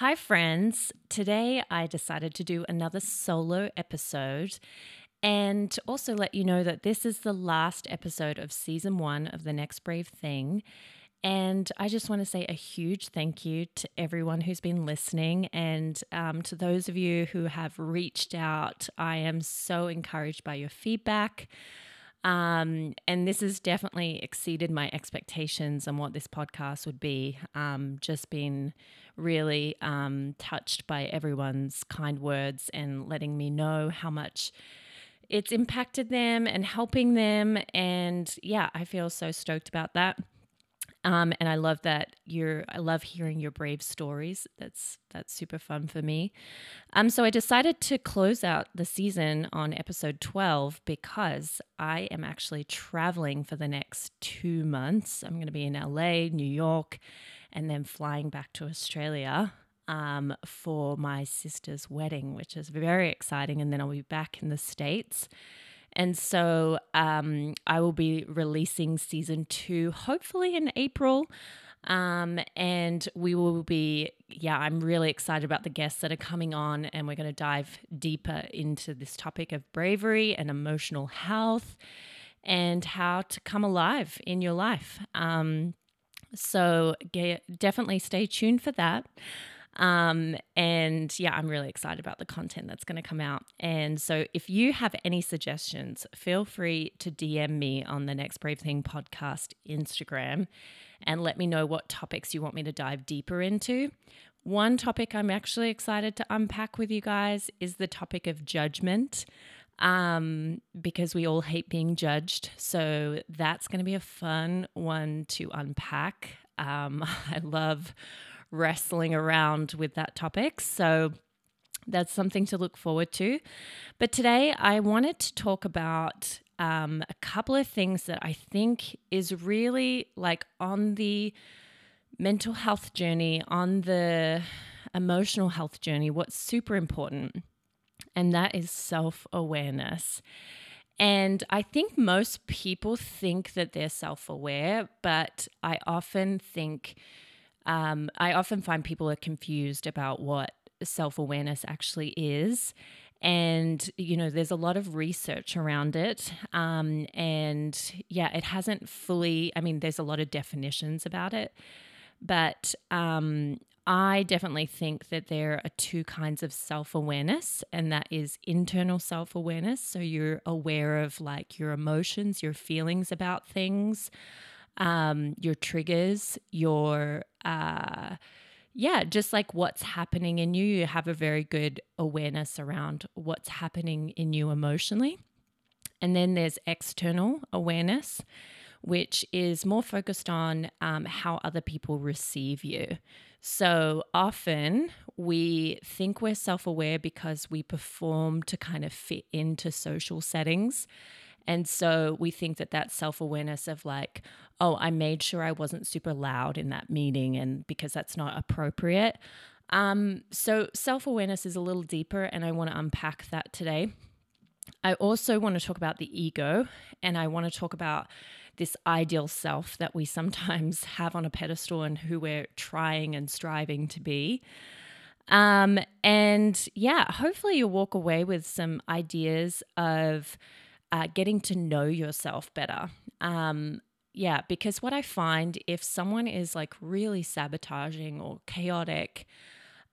Hi, friends. Today I decided to do another solo episode and also let you know that this is the last episode of season one of The Next Brave Thing. And I just want to say a huge thank you to everyone who's been listening and um, to those of you who have reached out. I am so encouraged by your feedback. Um, and this has definitely exceeded my expectations on what this podcast would be. Um, just been really um, touched by everyone's kind words and letting me know how much it's impacted them and helping them. And yeah, I feel so stoked about that. Um, and I love that you're. I love hearing your brave stories. That's that's super fun for me. Um, so I decided to close out the season on episode twelve because I am actually traveling for the next two months. I'm going to be in LA, New York, and then flying back to Australia um, for my sister's wedding, which is very exciting. And then I'll be back in the states and so um, I will be releasing season two, hopefully in April. Um, and we will be, yeah, I'm really excited about the guests that are coming on, and we're going to dive deeper into this topic of bravery and emotional health and how to come alive in your life. Um, so get, definitely stay tuned for that. Um, and yeah, I'm really excited about the content that's going to come out. And so if you have any suggestions, feel free to DM me on the Next Brave Thing podcast Instagram and let me know what topics you want me to dive deeper into. One topic I'm actually excited to unpack with you guys is the topic of judgment um, because we all hate being judged. So that's going to be a fun one to unpack. Um, I love wrestling around with that topic. So that's something to look forward to. But today I wanted to talk about um, a couple of things that I think is really like on the mental health journey, on the emotional health journey, what's super important. And that is self awareness. And I think most people think that they're self aware, but I often think um, I often find people are confused about what self awareness actually is. And, you know, there's a lot of research around it. Um, and yeah, it hasn't fully, I mean, there's a lot of definitions about it. But um, I definitely think that there are two kinds of self awareness, and that is internal self awareness. So you're aware of like your emotions, your feelings about things um, your triggers, your uh, yeah, just like what's happening in you. You have a very good awareness around what's happening in you emotionally. And then there's external awareness, which is more focused on um, how other people receive you. So often we think we're self aware because we perform to kind of fit into social settings. And so we think that that self awareness of like, oh, I made sure I wasn't super loud in that meeting and because that's not appropriate. Um, so self awareness is a little deeper, and I want to unpack that today. I also want to talk about the ego, and I want to talk about this ideal self that we sometimes have on a pedestal and who we're trying and striving to be. Um, and yeah, hopefully you'll walk away with some ideas of uh, getting to know yourself better. Um, yeah, because what I find if someone is like really sabotaging or chaotic,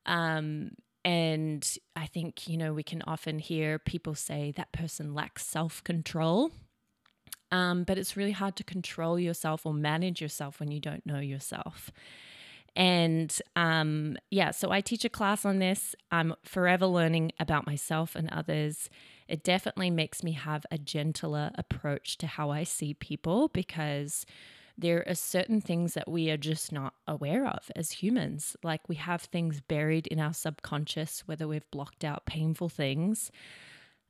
um, and I think, you know, we can often hear people say that person lacks self control. Um, but it's really hard to control yourself or manage yourself when you don't know yourself. And um, yeah, so I teach a class on this. I'm forever learning about myself and others. It definitely makes me have a gentler approach to how I see people because there are certain things that we are just not aware of as humans. Like we have things buried in our subconscious, whether we've blocked out painful things.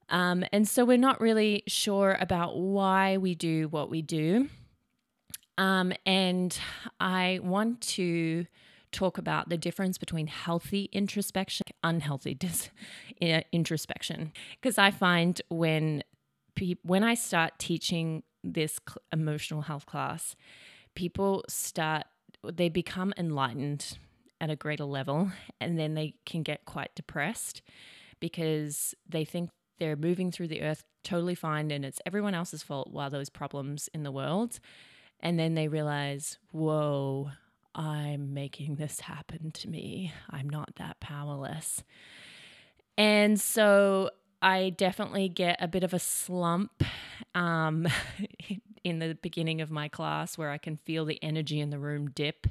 Um, and so we're not really sure about why we do what we do. Um, and I want to talk about the difference between healthy introspection, unhealthy dis- introspection, because I find when pe- when I start teaching this cl- emotional health class, people start they become enlightened at a greater level and then they can get quite depressed because they think they're moving through the earth totally fine and it's everyone else's fault while those problems in the world. And then they realize whoa i'm making this happen to me. I'm not that powerless. And so I definitely get a bit of a slump um, in the beginning of my class where I can feel the energy in the room dip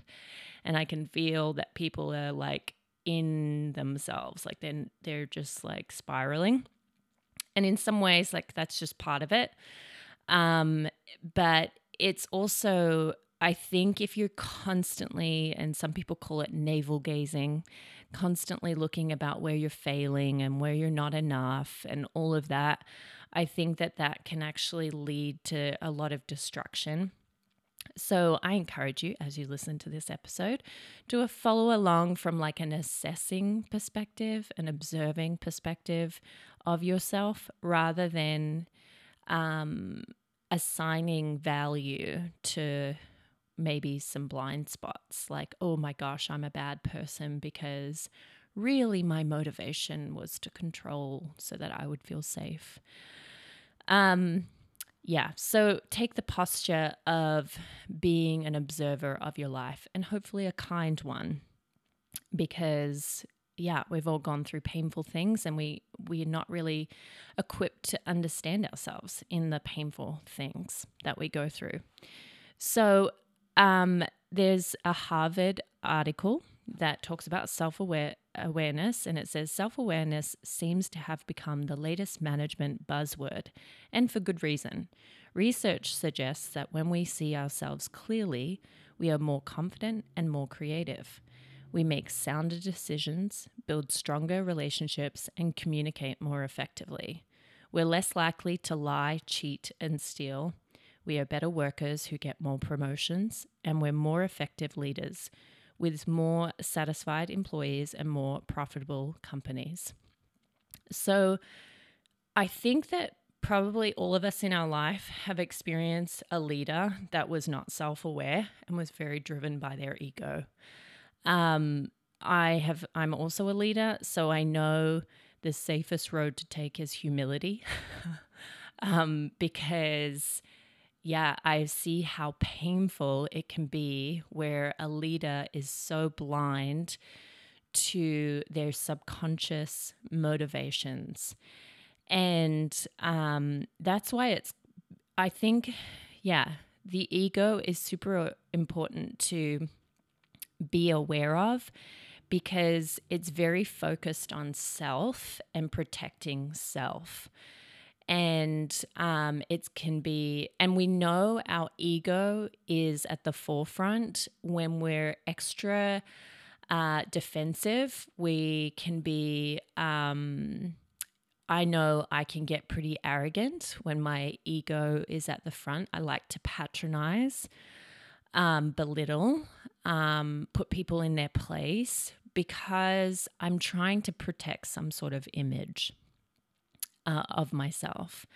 and I can feel that people are like in themselves, like they're, they're just like spiraling. And in some ways, like that's just part of it. Um, but it's also, I think, if you're constantly, and some people call it navel gazing, constantly looking about where you're failing and where you're not enough and all of that, I think that that can actually lead to a lot of destruction. So I encourage you as you listen to this episode to follow along from like an assessing perspective, an observing perspective of yourself rather than um, assigning value to maybe some blind spots like, oh my gosh, I'm a bad person because really my motivation was to control so that I would feel safe. Um, yeah, so take the posture of being an observer of your life and hopefully a kind one because yeah, we've all gone through painful things and we we're not really equipped to understand ourselves in the painful things that we go through. So um, there's a Harvard article that talks about self awareness, and it says self awareness seems to have become the latest management buzzword, and for good reason. Research suggests that when we see ourselves clearly, we are more confident and more creative. We make sounder decisions, build stronger relationships, and communicate more effectively. We're less likely to lie, cheat, and steal, we are better workers who get more promotions, and we're more effective leaders with more satisfied employees and more profitable companies. So I think that probably all of us in our life have experienced a leader that was not self aware and was very driven by their ego. Um, I have, I'm also a leader, so I know the safest road to take is humility um, because yeah, I see how painful it can be where a leader is so blind to their subconscious motivations. And um, that's why it's, I think, yeah, the ego is super important to be aware of because it's very focused on self and protecting self and um, it can be and we know our ego is at the forefront. When we're extra uh, defensive we can be um, i know i can get pretty arrogant when my ego is at the front. I like to patronize um, belittle um, put people in their place because i'm trying to protect some sort of image uh, of myself.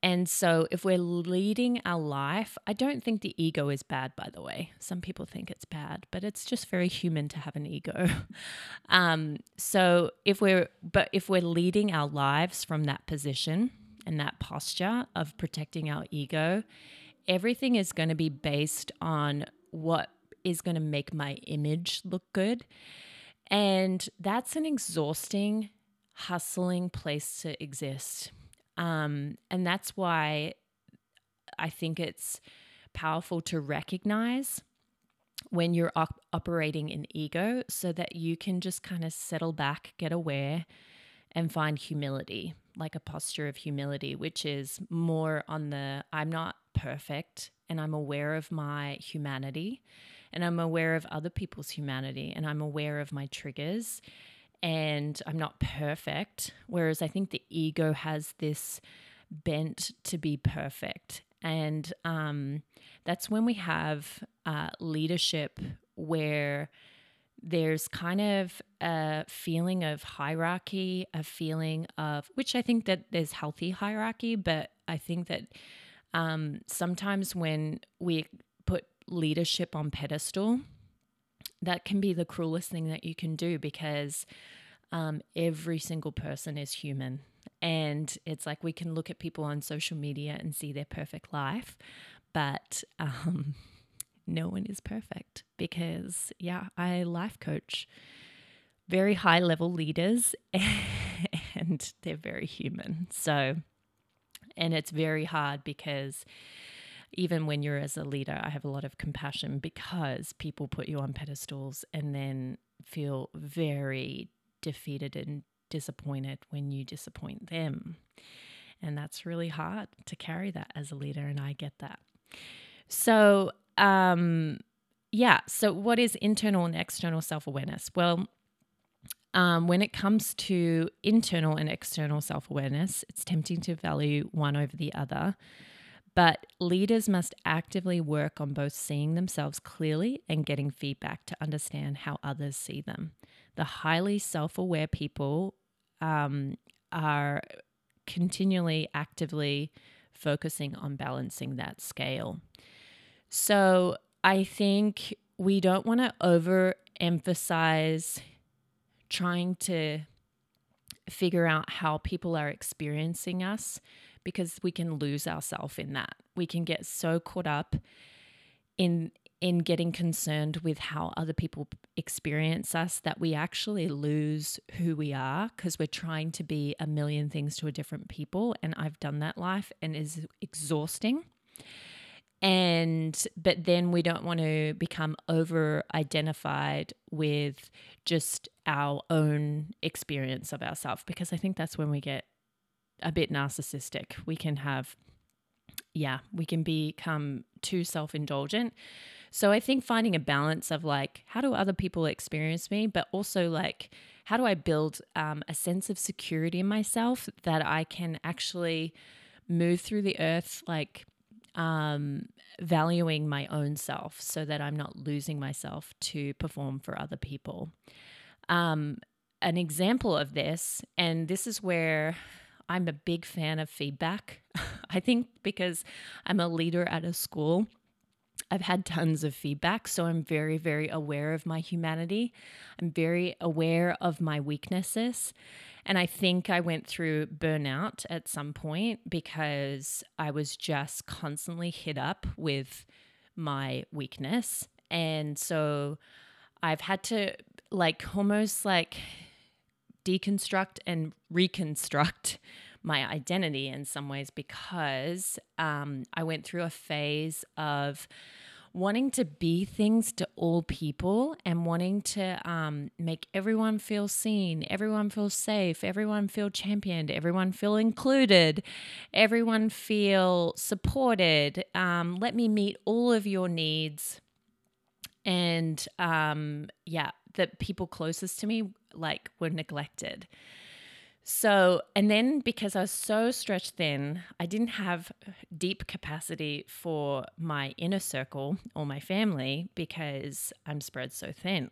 And so, if we're leading our life, I don't think the ego is bad, by the way. Some people think it's bad, but it's just very human to have an ego. um, so, if we're, but if we're leading our lives from that position and that posture of protecting our ego, everything is going to be based on what is going to make my image look good. And that's an exhausting hustling place to exist. Um, and that's why I think it's powerful to recognize when you're op- operating in ego so that you can just kind of settle back, get aware, and find humility, like a posture of humility, which is more on the I'm not perfect and I'm aware of my humanity and I'm aware of other people's humanity and I'm aware of my triggers and I'm not perfect. Whereas I think the ego has this bent to be perfect. And um, that's when we have uh, leadership where there's kind of a feeling of hierarchy, a feeling of, which I think that there's healthy hierarchy, but I think that um, sometimes when we put leadership on pedestal, that can be the cruelest thing that you can do because um, every single person is human. And it's like we can look at people on social media and see their perfect life, but um, no one is perfect because, yeah, I life coach very high level leaders and they're very human. So, and it's very hard because even when you're as a leader, I have a lot of compassion because people put you on pedestals and then feel very defeated and disappointed when you disappoint them. And that's really hard to carry that as a leader, and I get that. So, um, yeah, so what is internal and external self awareness? Well, um, when it comes to internal and external self awareness, it's tempting to value one over the other. But leaders must actively work on both seeing themselves clearly and getting feedback to understand how others see them. The highly self aware people um, are continually actively focusing on balancing that scale. So I think we don't want to overemphasize trying to figure out how people are experiencing us because we can lose ourselves in that. We can get so caught up in in getting concerned with how other people experience us that we actually lose who we are because we're trying to be a million things to a different people and I've done that life and is exhausting and but then we don't want to become over identified with just our own experience of ourselves because i think that's when we get a bit narcissistic we can have yeah we can become too self-indulgent so i think finding a balance of like how do other people experience me but also like how do i build um, a sense of security in myself that i can actually move through the earth like um, valuing my own self so that I'm not losing myself to perform for other people. Um, an example of this, and this is where I'm a big fan of feedback. I think because I'm a leader at a school, I've had tons of feedback. So I'm very, very aware of my humanity. I'm very aware of my weaknesses. And I think I went through burnout at some point because I was just constantly hit up with my weakness. And so I've had to like almost like deconstruct and reconstruct my identity in some ways because um, I went through a phase of wanting to be things to all people and wanting to um, make everyone feel seen, everyone feel safe, everyone feel championed, everyone feel included, everyone feel supported. Um, let me meet all of your needs. And um, yeah, the people closest to me like were neglected. So, and then because I was so stretched thin, I didn't have deep capacity for my inner circle or my family because I'm spread so thin.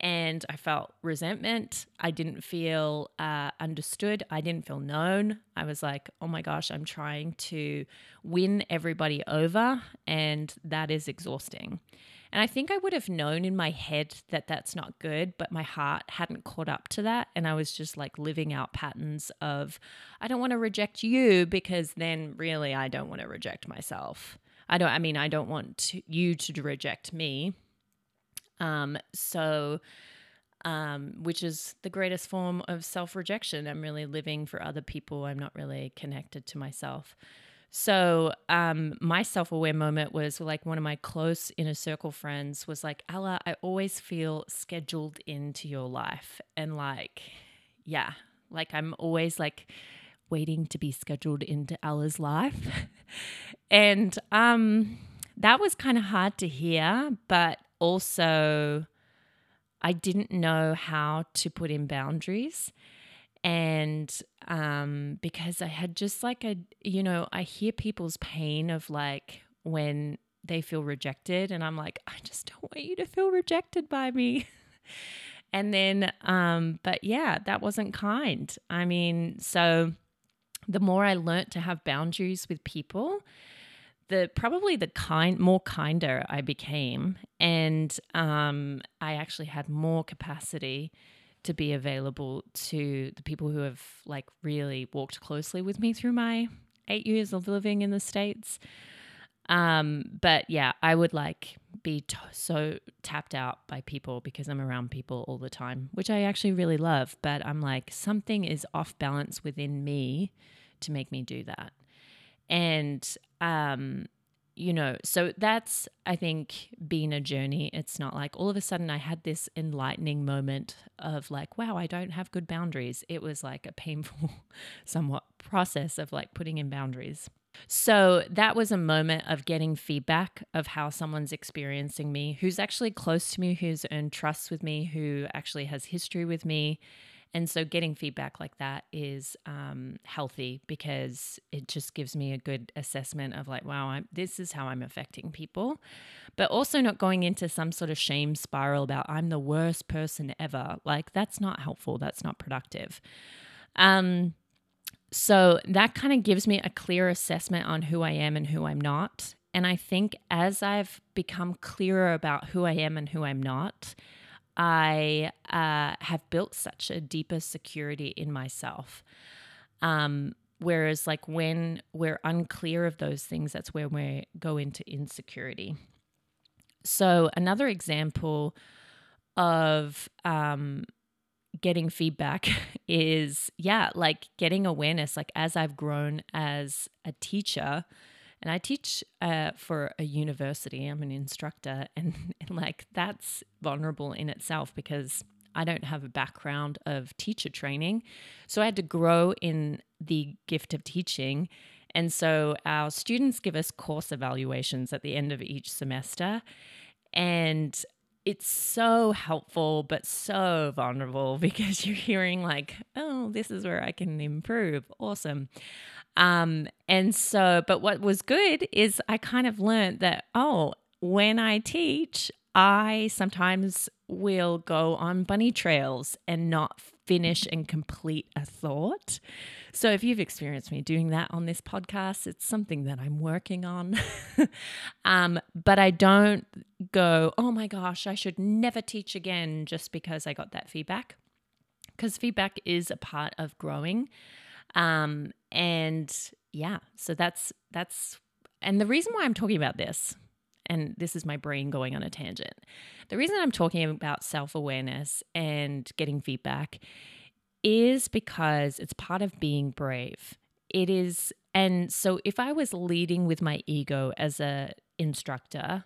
And I felt resentment. I didn't feel uh, understood. I didn't feel known. I was like, oh my gosh, I'm trying to win everybody over, and that is exhausting. And I think I would have known in my head that that's not good, but my heart hadn't caught up to that. And I was just like living out patterns of, I don't want to reject you because then really I don't want to reject myself. I don't, I mean, I don't want to, you to reject me. Um, so, um, which is the greatest form of self rejection. I'm really living for other people. I'm not really connected to myself. So, um, my self aware moment was like one of my close inner circle friends was like, Ella, I always feel scheduled into your life. And like, yeah, like I'm always like waiting to be scheduled into Ella's life. and um, that was kind of hard to hear, but also I didn't know how to put in boundaries and um, because I had just like a, you know, I hear people's pain of like when they feel rejected, and I'm like, I just don't want you to feel rejected by me. and then, um, but yeah, that wasn't kind. I mean, so the more I learnt to have boundaries with people, the probably the kind more kinder I became, and um, I actually had more capacity to be available to the people who have like really walked closely with me through my eight years of living in the states. Um, but yeah, I would like be t- so tapped out by people because I'm around people all the time, which I actually really love. But I'm like, something is off balance within me to make me do that. And, um, you know, so that's, I think, been a journey. It's not like all of a sudden I had this enlightening moment of like, wow, I don't have good boundaries. It was like a painful, somewhat process of like putting in boundaries. So that was a moment of getting feedback of how someone's experiencing me, who's actually close to me, who's earned trust with me, who actually has history with me. And so getting feedback like that is um, healthy because it just gives me a good assessment of like, wow, I'm, this is how I'm affecting people. But also not going into some sort of shame spiral about I'm the worst person ever. Like, that's not helpful. That's not productive. Um, so that kind of gives me a clear assessment on who I am and who I'm not. And I think as I've become clearer about who I am and who I'm not, I uh, have built such a deeper security in myself. Um, whereas, like, when we're unclear of those things, that's where we go into insecurity. So, another example of um, getting feedback is yeah like getting awareness like as i've grown as a teacher and i teach uh, for a university. I'm an instructor and, and like that's vulnerable in itself because i don't have a background of teacher training. So i had to grow in the gift of teaching. And so our students give us course evaluations at the end of each semester. And it's so helpful but so vulnerable because you're hearing like oh this is where i can improve. Awesome. Um and so but what was good is i kind of learned that oh when i teach i sometimes will go on bunny trails and not finish and complete a thought so if you've experienced me doing that on this podcast, it's something that I'm working on. um, but I don't go, oh my gosh, I should never teach again just because I got that feedback. Because feedback is a part of growing. Um, and yeah, so that's that's and the reason why I'm talking about this and this is my brain going on a tangent. The reason I'm talking about self awareness and getting feedback is because it's part of being brave. It is and so if I was leading with my ego as a instructor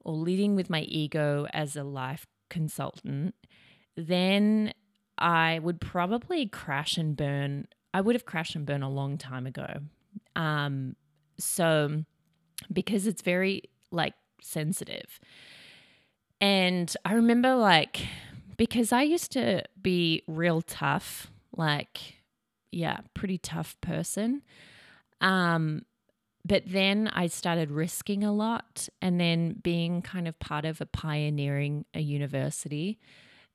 or leading with my ego as a life consultant, then I would probably crash and burn. I would have crashed and burned a long time ago. Um, so because it's very like sensitive. And I remember like because I used to be real tough, like, yeah, pretty tough person. Um, but then I started risking a lot and then being kind of part of a pioneering a university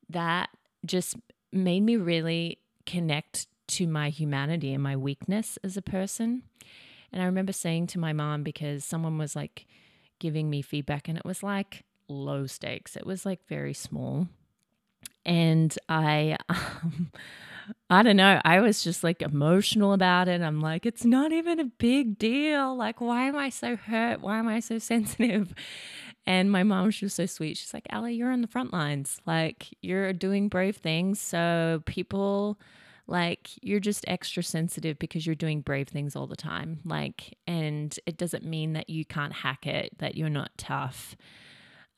that just made me really connect to my humanity and my weakness as a person. And I remember saying to my mom because someone was like giving me feedback and it was like low stakes. It was like very small and I, um, I don't know. I was just like emotional about it. I'm like, it's not even a big deal. Like, why am I so hurt? Why am I so sensitive? And my mom, she was so sweet. She's like, Ellie, you're on the front lines. Like, you're doing brave things. So people, like, you're just extra sensitive because you're doing brave things all the time. Like, and it doesn't mean that you can't hack it, that you're not tough.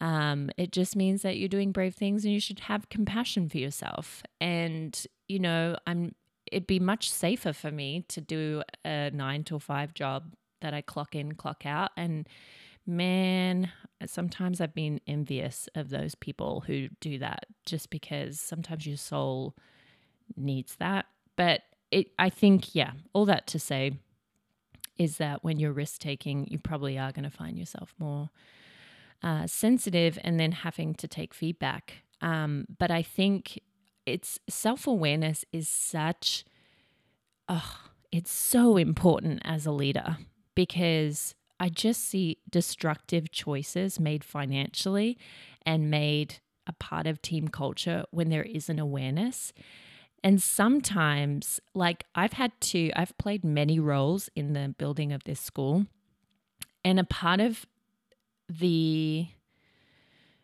Um, it just means that you're doing brave things and you should have compassion for yourself. And, you know, I'm it'd be much safer for me to do a nine to five job that I clock in, clock out. And man, sometimes I've been envious of those people who do that just because sometimes your soul needs that. But it I think, yeah, all that to say is that when you're risk taking, you probably are going to find yourself more uh, sensitive and then having to take feedback. Um, but I think it's self awareness is such, oh, it's so important as a leader because I just see destructive choices made financially and made a part of team culture when there isn't awareness. And sometimes, like I've had to, I've played many roles in the building of this school. And a part of the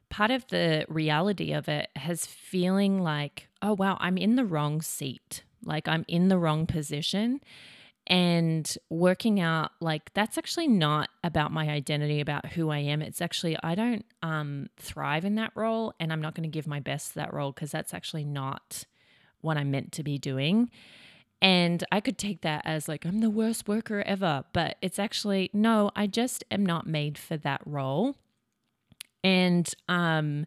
part of the reality of it has feeling like, oh wow, I'm in the wrong seat. Like I'm in the wrong position. And working out like that's actually not about my identity about who i am. It's actually i don't um, thrive in that role and i'm not going to give my best to that role because that's actually not what i'm meant to be doing and i could take that as like i'm the worst worker ever but it's actually no i just am not made for that role and um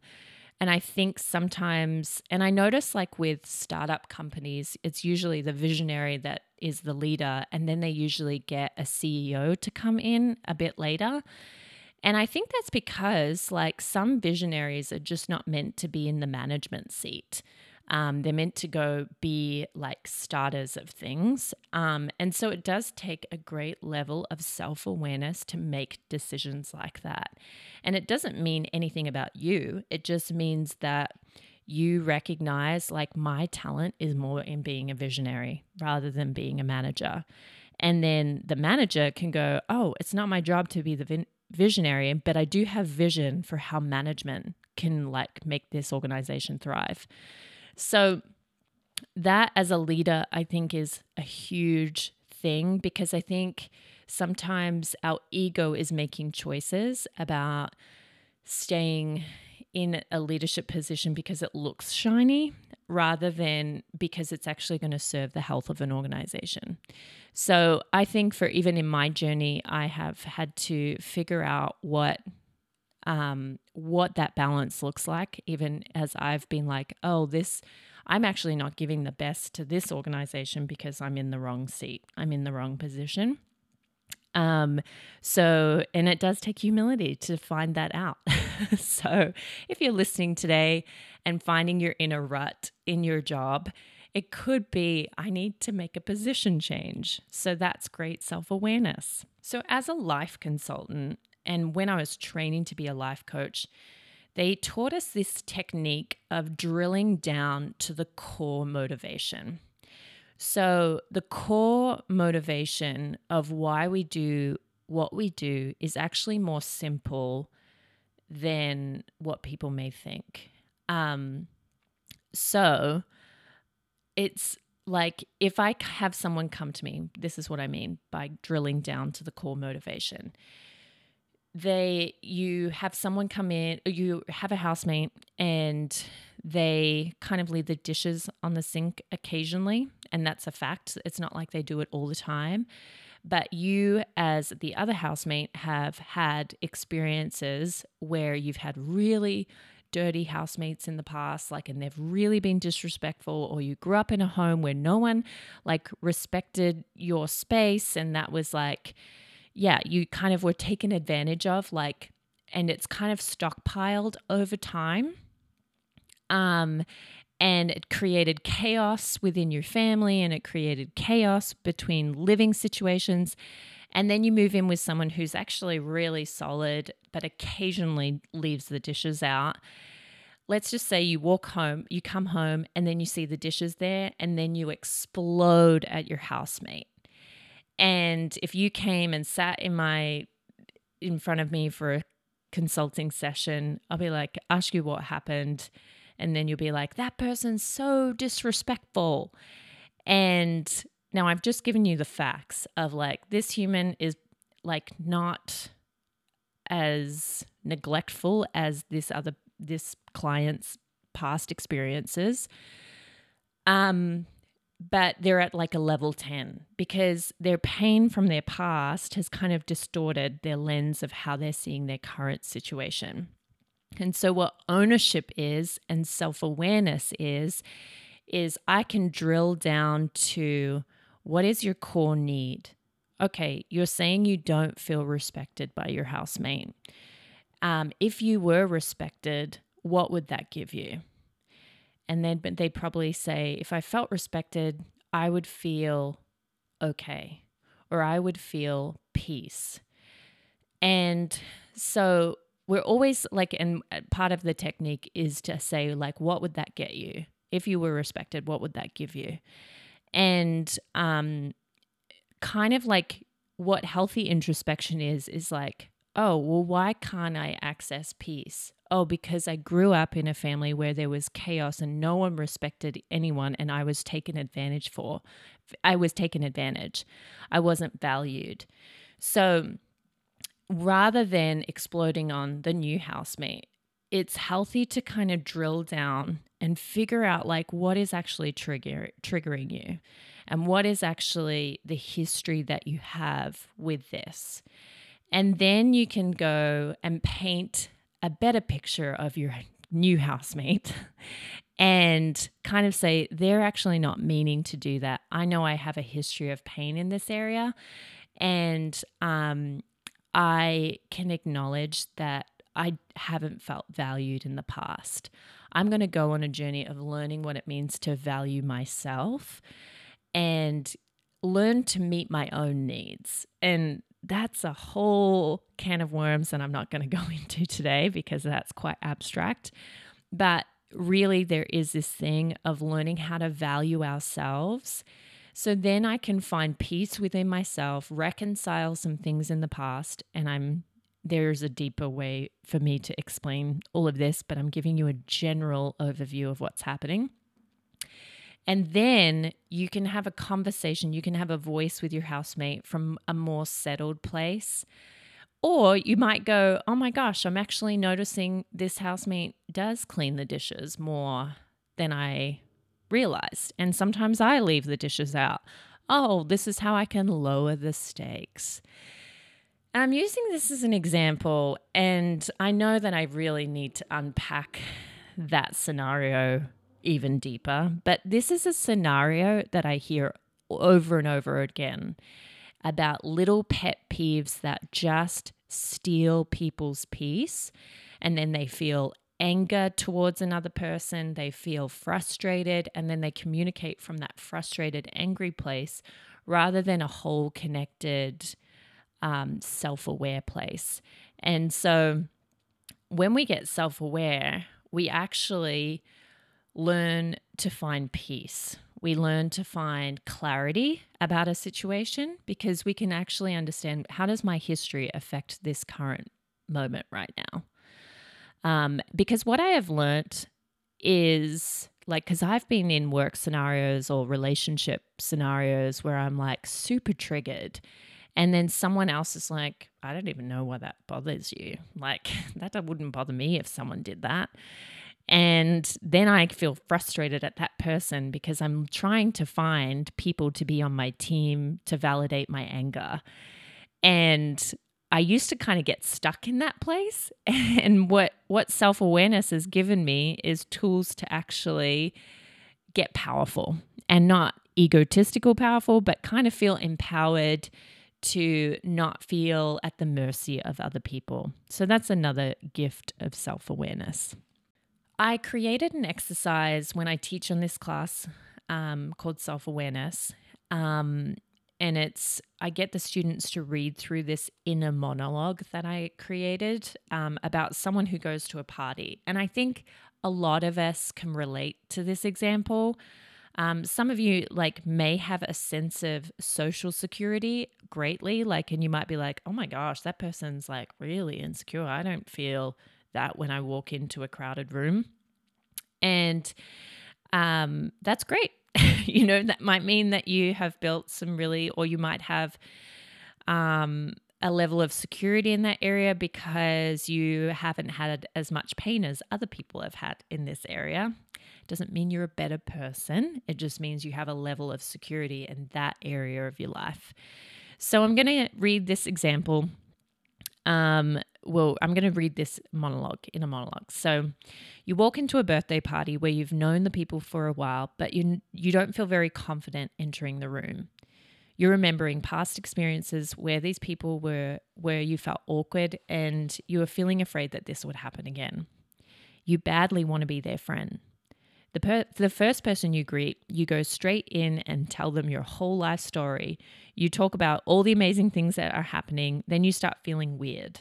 and I think sometimes, and I notice like with startup companies, it's usually the visionary that is the leader, and then they usually get a CEO to come in a bit later. And I think that's because like some visionaries are just not meant to be in the management seat. Um, they're meant to go be like starters of things. Um, and so it does take a great level of self awareness to make decisions like that. And it doesn't mean anything about you, it just means that you recognize like my talent is more in being a visionary rather than being a manager. And then the manager can go, oh, it's not my job to be the visionary, but I do have vision for how management can like make this organization thrive. So, that as a leader, I think is a huge thing because I think sometimes our ego is making choices about staying in a leadership position because it looks shiny rather than because it's actually going to serve the health of an organization. So I think for even in my journey, I have had to figure out what um, what that balance looks like, even as I've been like, oh, this, I'm actually not giving the best to this organization because I'm in the wrong seat, I'm in the wrong position. Um, so, and it does take humility to find that out. so, if you're listening today and finding you're in a rut in your job, it could be, I need to make a position change. So, that's great self awareness. So, as a life consultant, and when I was training to be a life coach, they taught us this technique of drilling down to the core motivation. So, the core motivation of why we do what we do is actually more simple than what people may think. Um, so, it's like if I have someone come to me, this is what I mean by drilling down to the core motivation they you have someone come in you have a housemate and they kind of leave the dishes on the sink occasionally and that's a fact. It's not like they do it all the time. But you as the other housemate have had experiences where you've had really dirty housemates in the past like and they've really been disrespectful or you grew up in a home where no one like respected your space and that was like yeah, you kind of were taken advantage of, like, and it's kind of stockpiled over time. Um, and it created chaos within your family and it created chaos between living situations. And then you move in with someone who's actually really solid, but occasionally leaves the dishes out. Let's just say you walk home, you come home, and then you see the dishes there, and then you explode at your housemate. And if you came and sat in my in front of me for a consulting session, I'll be like, ask you what happened. And then you'll be like, that person's so disrespectful. And now I've just given you the facts of like this human is like not as neglectful as this other this client's past experiences. Um but they're at like a level 10 because their pain from their past has kind of distorted their lens of how they're seeing their current situation. And so, what ownership is and self awareness is, is I can drill down to what is your core need? Okay, you're saying you don't feel respected by your housemate. Um, if you were respected, what would that give you? And then but they'd probably say, if I felt respected, I would feel okay or I would feel peace. And so we're always like, and part of the technique is to say, like, what would that get you? If you were respected, what would that give you? And um, kind of like what healthy introspection is, is like, oh, well, why can't I access peace? Oh, because I grew up in a family where there was chaos and no one respected anyone and I was taken advantage for. I was taken advantage. I wasn't valued. So rather than exploding on the new housemate, it's healthy to kind of drill down and figure out like what is actually trigger triggering you and what is actually the history that you have with this. And then you can go and paint a better picture of your new housemate and kind of say, they're actually not meaning to do that. I know I have a history of pain in this area. And um, I can acknowledge that I haven't felt valued in the past. I'm going to go on a journey of learning what it means to value myself and learn to meet my own needs. And that's a whole can of worms that I'm not going to go into today because that's quite abstract. But really, there is this thing of learning how to value ourselves. So then I can find peace within myself, reconcile some things in the past, and I'm there's a deeper way for me to explain all of this, but I'm giving you a general overview of what's happening. And then you can have a conversation, you can have a voice with your housemate from a more settled place. Or you might go, oh my gosh, I'm actually noticing this housemate does clean the dishes more than I realized. And sometimes I leave the dishes out. Oh, this is how I can lower the stakes. And I'm using this as an example, and I know that I really need to unpack that scenario even deeper. But this is a scenario that I hear over and over again about little pet peeves that just steal people's peace. And then they feel anger towards another person, they feel frustrated, and then they communicate from that frustrated, angry place rather than a whole connected, um, self aware place. And so when we get self aware, we actually learn to find peace. We learn to find clarity about a situation because we can actually understand how does my history affect this current moment right now. Um, because what I have learnt is like, because I've been in work scenarios or relationship scenarios where I'm like super triggered. And then someone else is like, I don't even know why that bothers you. Like, that wouldn't bother me if someone did that. And then I feel frustrated at that person because I'm trying to find people to be on my team to validate my anger. And I used to kind of get stuck in that place. And what, what self awareness has given me is tools to actually get powerful and not egotistical powerful, but kind of feel empowered to not feel at the mercy of other people. So that's another gift of self awareness. I created an exercise when I teach on this class um, called self awareness. Um, and it's, I get the students to read through this inner monologue that I created um, about someone who goes to a party. And I think a lot of us can relate to this example. Um, some of you like may have a sense of social security greatly, like, and you might be like, oh my gosh, that person's like really insecure. I don't feel that when I walk into a crowded room. And um, that's great. you know, that might mean that you have built some really, or you might have um, a level of security in that area because you haven't had as much pain as other people have had in this area. Doesn't mean you're a better person. It just means you have a level of security in that area of your life. So I'm going to read this example um, well, I'm going to read this monologue in a monologue. So, you walk into a birthday party where you've known the people for a while, but you you don't feel very confident entering the room. You're remembering past experiences where these people were where you felt awkward and you were feeling afraid that this would happen again. You badly want to be their friend. The, per- the first person you greet, you go straight in and tell them your whole life story. You talk about all the amazing things that are happening. Then you start feeling weird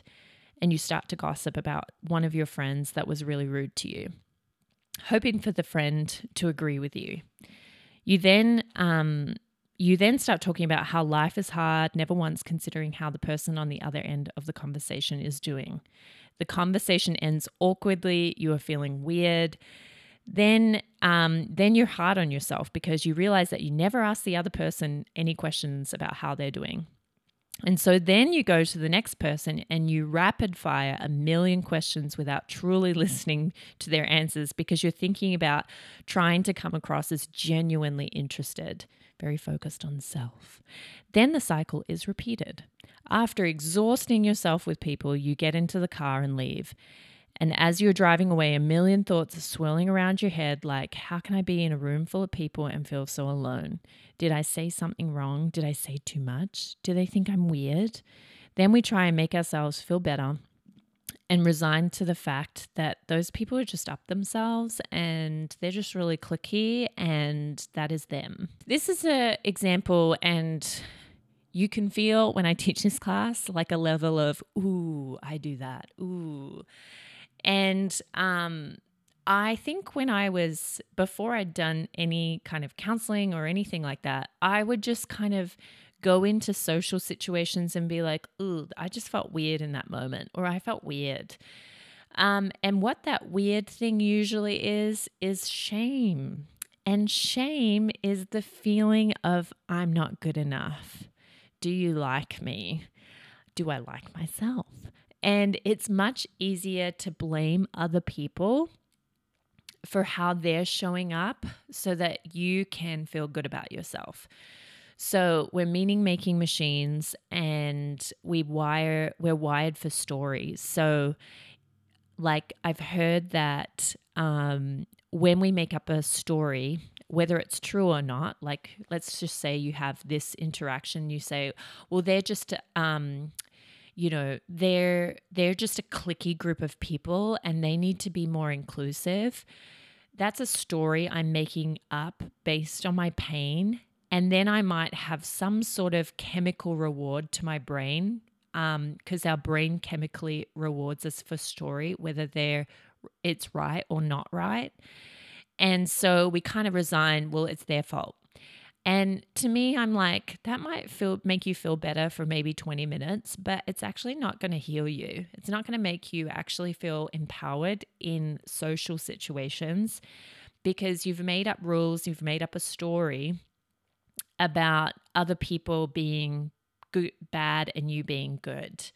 and you start to gossip about one of your friends that was really rude to you, hoping for the friend to agree with you. You then um, you then start talking about how life is hard, never once considering how the person on the other end of the conversation is doing. The conversation ends awkwardly. You are feeling weird then um, then you're hard on yourself because you realize that you never ask the other person any questions about how they're doing. And so then you go to the next person and you rapid fire a million questions without truly listening to their answers because you're thinking about trying to come across as genuinely interested, very focused on self. Then the cycle is repeated. After exhausting yourself with people, you get into the car and leave. And as you're driving away, a million thoughts are swirling around your head like, how can I be in a room full of people and feel so alone? Did I say something wrong? Did I say too much? Do they think I'm weird? Then we try and make ourselves feel better and resign to the fact that those people are just up themselves and they're just really cliquey and that is them. This is an example and you can feel when I teach this class like a level of, ooh, I do that. Ooh. And um, I think when I was, before I'd done any kind of counseling or anything like that, I would just kind of go into social situations and be like, ooh, I just felt weird in that moment, or I felt weird. Um, and what that weird thing usually is, is shame. And shame is the feeling of, I'm not good enough. Do you like me? Do I like myself? And it's much easier to blame other people for how they're showing up so that you can feel good about yourself. So we're meaning making machines and we wire we're wired for stories. So like I've heard that um, when we make up a story, whether it's true or not, like let's just say you have this interaction, you say, well, they're just um, you know they're they're just a cliquey group of people and they need to be more inclusive. That's a story i'm making up based on my pain. And then i might have some sort of chemical reward to my brain because um, our brain chemically rewards us for story whether they're it's right or not right. And so we kind of resign well it's their fault and to me, I'm like, that might feel make you feel better for maybe 20 minutes, but it's actually not going to heal you. It's not going to make you actually feel empowered in social situations because you've made up rules, you've made up a story about other people being good, bad and you being good.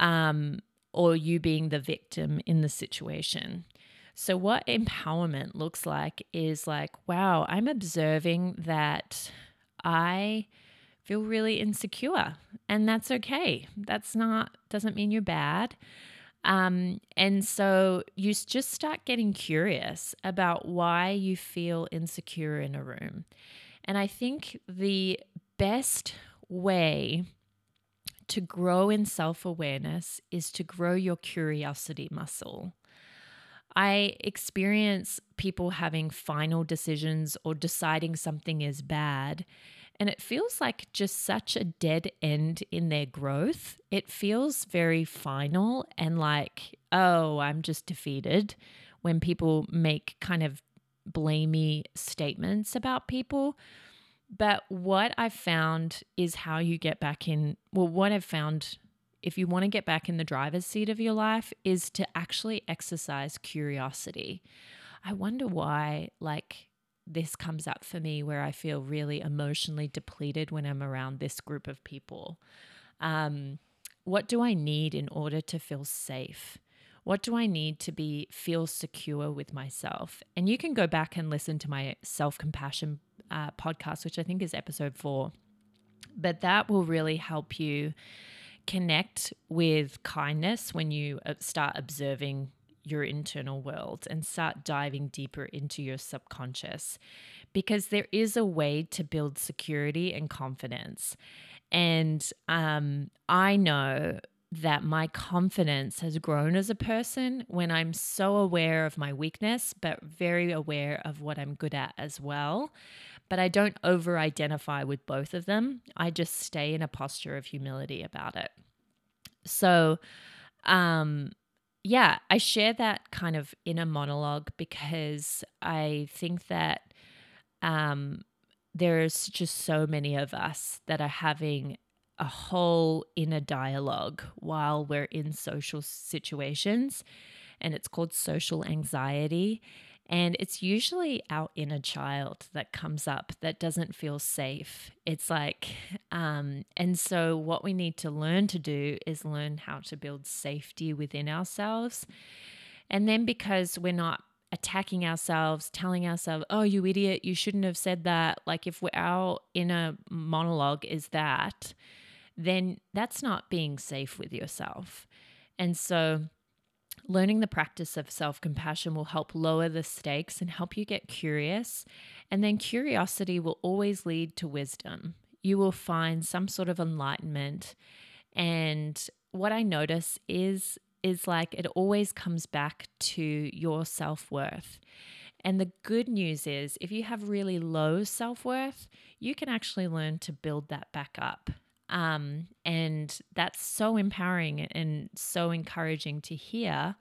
Um, or you being the victim in the situation. So, what empowerment looks like is like, wow, I'm observing that I feel really insecure, and that's okay. That's not, doesn't mean you're bad. Um, and so you just start getting curious about why you feel insecure in a room. And I think the best way to grow in self awareness is to grow your curiosity muscle. I experience people having final decisions or deciding something is bad. And it feels like just such a dead end in their growth. It feels very final and like, oh, I'm just defeated when people make kind of blamey statements about people. But what I've found is how you get back in. Well, what I've found if you want to get back in the driver's seat of your life, is to actually exercise curiosity. I wonder why, like, this comes up for me where I feel really emotionally depleted when I'm around this group of people. Um, what do I need in order to feel safe? What do I need to be feel secure with myself? And you can go back and listen to my self compassion uh, podcast, which I think is episode four. But that will really help you connect with kindness when you uh, start observing your internal world and start diving deeper into your subconscious because there is a way to build security and confidence. And um, I know that my confidence has grown as a person when I'm so aware of my weakness, but very aware of what I'm good at as well. But I don't over identify with both of them. I just stay in a posture of humility about it. So, um, yeah, I share that kind of inner monologue because I think that um, there's just so many of us that are having a whole inner dialogue while we're in social situations. And it's called social anxiety. And it's usually our inner child that comes up that doesn't feel safe. It's like, um, and so what we need to learn to do is learn how to build safety within ourselves. And then because we're not attacking ourselves, telling ourselves, oh, you idiot, you shouldn't have said that. Like if our inner monologue is that, then that's not being safe with yourself. And so, learning the practice of self compassion will help lower the stakes and help you get curious. And then, curiosity will always lead to wisdom. You will find some sort of enlightenment. And what I notice is, is like it always comes back to your self worth. And the good news is, if you have really low self worth, you can actually learn to build that back up. Um, and that's so empowering and so encouraging to hear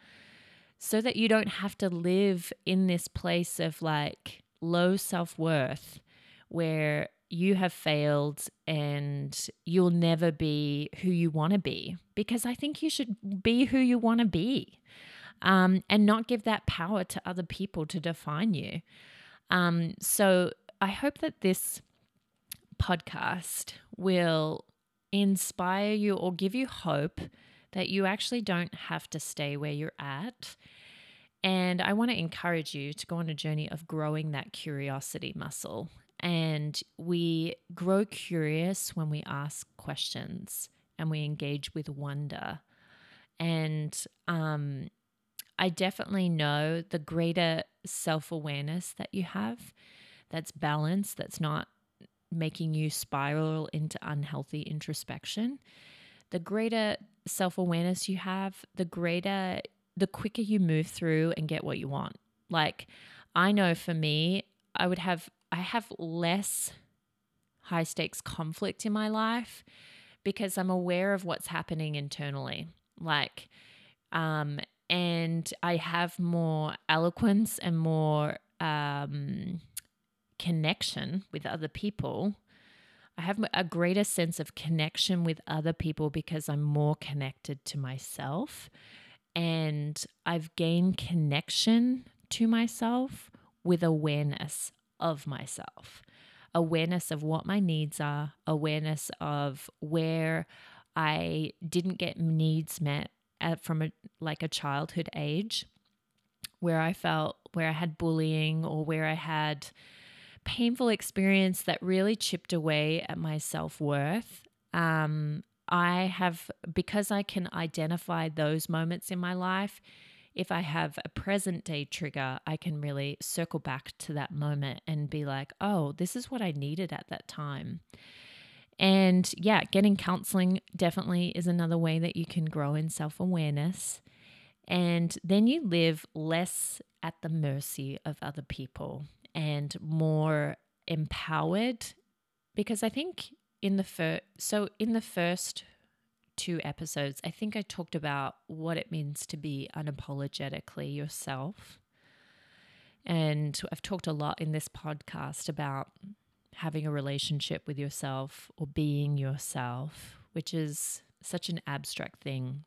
so that you don't have to live in this place of like low self worth where you have failed and you'll never be who you want to be. Because I think you should be who you want to be um, and not give that power to other people to define you. Um, so I hope that this podcast will inspire you or give you hope that you actually don't have to stay where you're at. And I want to encourage you to go on a journey of growing that curiosity muscle. And we grow curious when we ask questions and we engage with wonder. And um, I definitely know the greater self awareness that you have that's balanced, that's not making you spiral into unhealthy introspection, the greater self awareness you have, the greater, the quicker you move through and get what you want. Like, I know for me, I would have, I have less high stakes conflict in my life because I'm aware of what's happening internally. Like, um, and I have more eloquence and more um, connection with other people. I have a greater sense of connection with other people because I'm more connected to myself. And I've gained connection to myself with awareness of myself, awareness of what my needs are, awareness of where I didn't get needs met from a, like a childhood age, where I felt where I had bullying or where I had painful experience that really chipped away at my self worth. Um, I have, because I can identify those moments in my life, if I have a present day trigger, I can really circle back to that moment and be like, oh, this is what I needed at that time. And yeah, getting counseling definitely is another way that you can grow in self awareness. And then you live less at the mercy of other people and more empowered because I think in the first so in the first two episodes I think I talked about what it means to be unapologetically yourself. And I've talked a lot in this podcast about having a relationship with yourself or being yourself, which is such an abstract thing.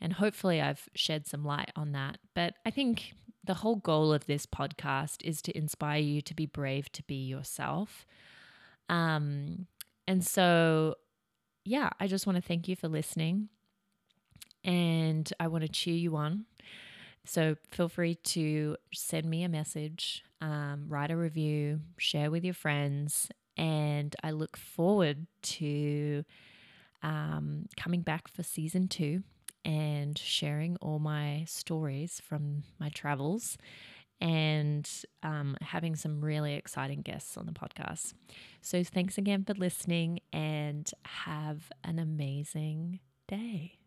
And hopefully, I've shed some light on that. But I think the whole goal of this podcast is to inspire you to be brave to be yourself. Um, and so, yeah, I just want to thank you for listening. And I want to cheer you on. So feel free to send me a message, um, write a review, share with your friends. And I look forward to um, coming back for season two and sharing all my stories from my travels and um, having some really exciting guests on the podcast. So, thanks again for listening and have an amazing day.